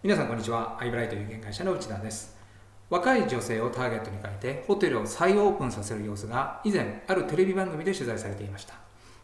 皆さんこんにちは。アイブライト有限会社の内田です。若い女性をターゲットに変えてホテルを再オープンさせる様子が以前あるテレビ番組で取材されていました。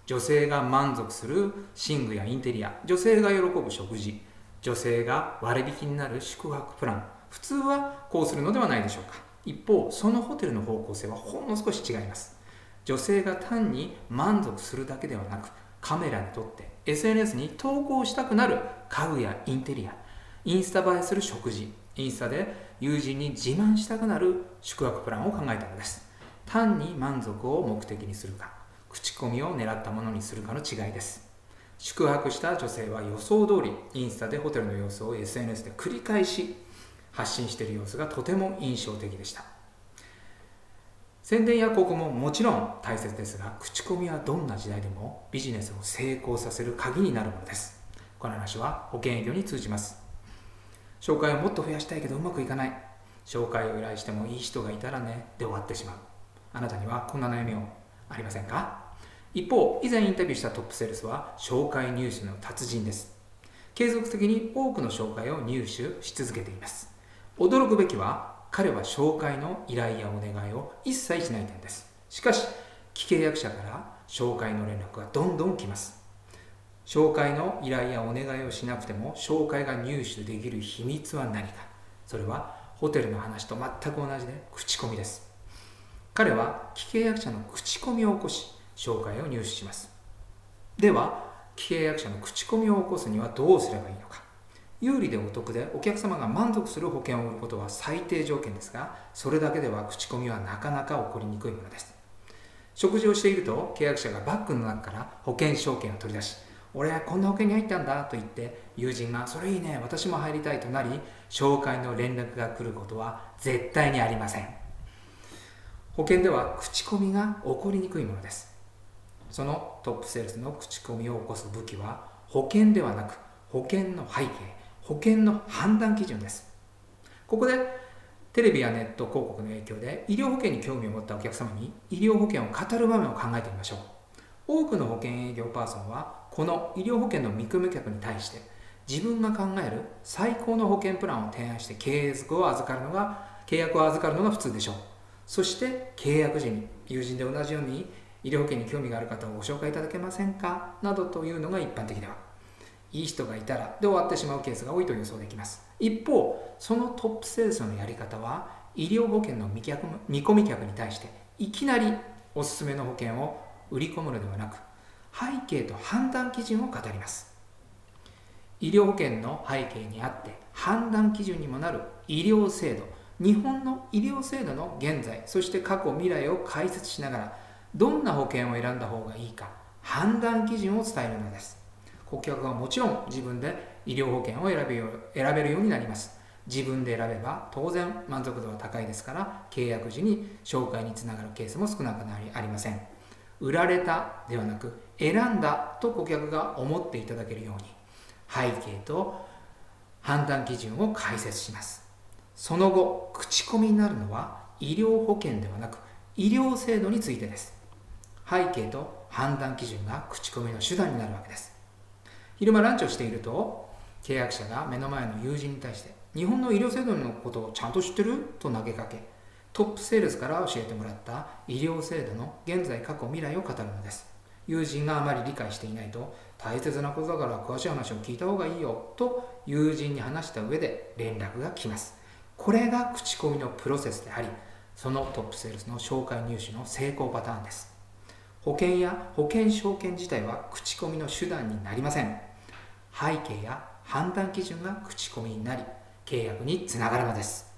女性が満足する寝具やインテリア。女性が喜ぶ食事。女性が割引になる宿泊プラン。普通はこうするのではないでしょうか。一方そのホテルの方向性はほんの少し違います。女性が単に満足するだけではなくカメラに撮って SNS に投稿したくなる家具やインテリア。インスタ映えする食事。インスタで友人に自慢したくなる宿泊プランを考えたのです。単に満足を目的にするか口コミを狙ったものにするかの違いです。宿泊した女性は予想通りインスタでホテルの様子を SNS で繰り返し発信している様子がとても印象的でした。宣伝や広告ももちろん大切ですが口コミはどんな時代でもビジネスを成功させる鍵になるものです。この話は保険営業に通じます。紹介をもっと増やしたいけどうまくいかない。紹介を依頼してもいい人がいたらねで終わってしまう。あなたにはこんな悩みをありませんか？一方以前インタビューしたトップセールスは紹介入手の達人です。継続的に多くの紹介を入手し続けています。驚くべきは彼は紹介の依頼やお願いを一切しない点です。しかし既契約者から紹介の連絡がどんどん来ます。紹介の依頼やお願いをしなくても紹介が入手できる秘密は何か。それはホテルの話と全く同じで口コミです。彼は既契約者の口コミを起こし紹介を入手します。では既契約者の口コミを起こすにはどうすればいいのか。有利でお得でお客様が満足する保険を売ることは最低条件ですがそれだけでは口コミはなかなか起こりにくいものです。食事をしていると契約者がバッグの中から保険証券を取り出し俺はこんな保険に入ったんだと言って友人がそれいいね私も入りたいとなり紹介の連絡が来ることは絶対にありません。保険では口コミが起こりにくいものです。そのトップセールスの口コミを起こす武器は保険ではなく保険の背景保険の判断基準です。ここでテレビやネット広告の影響で医療保険に興味を持ったお客様に医療保険を語る場面を考えてみましょう。多くの保険営業パーソンはこの医療保険の見込み客に対して自分が考える最高の保険プランを提案して契約を預かるのが契約を預かるのが普通でしょうそして契約時に友人で同じように医療保険に興味がある方をご紹介いただけませんか？などというのが一般的ではいい人がいたらで終わってしまうケースが多いと予想できます。一方そのトップセールスのやり方は医療保険の見込み客に対していきなりおすすめの保険を売り込むのではなく背景と判断基準を語ります。医療保険の背景にあって判断基準にもなる医療制度日本の医療制度の現在そして過去未来を解説しながらどんな保険を選んだ方がいいか判断基準を伝えるのです。顧客はもちろん自分で医療保険を選べよ選べるようになります。自分で選べば当然満足度は高いですから契約時に紹介につながるケースも少なくなりありません。売られたではなく選んだと顧客が思っていただけるように背景と判断基準を解説します。その後口コミになるのは医療保険ではなく医療制度についてです。背景と判断基準が口コミの手段になるわけです。昼間ランチをしていると契約者が目の前の友人に対して日本の医療制度のことをちゃんと知ってる？と投げかけトップセールスから教えてもらった医療制度の現在過去未来を語るのです。友人があまり理解していないと大切なことだから詳しい話を聞いた方がいいよと友人に話した上で連絡が来ます。これが口コミのプロセスでありそのトップセールスの紹介入手の成功パターンです。保険や保険証券自体は口コミの手段になりません。背景や判断基準が口コミになり契約につながるのです。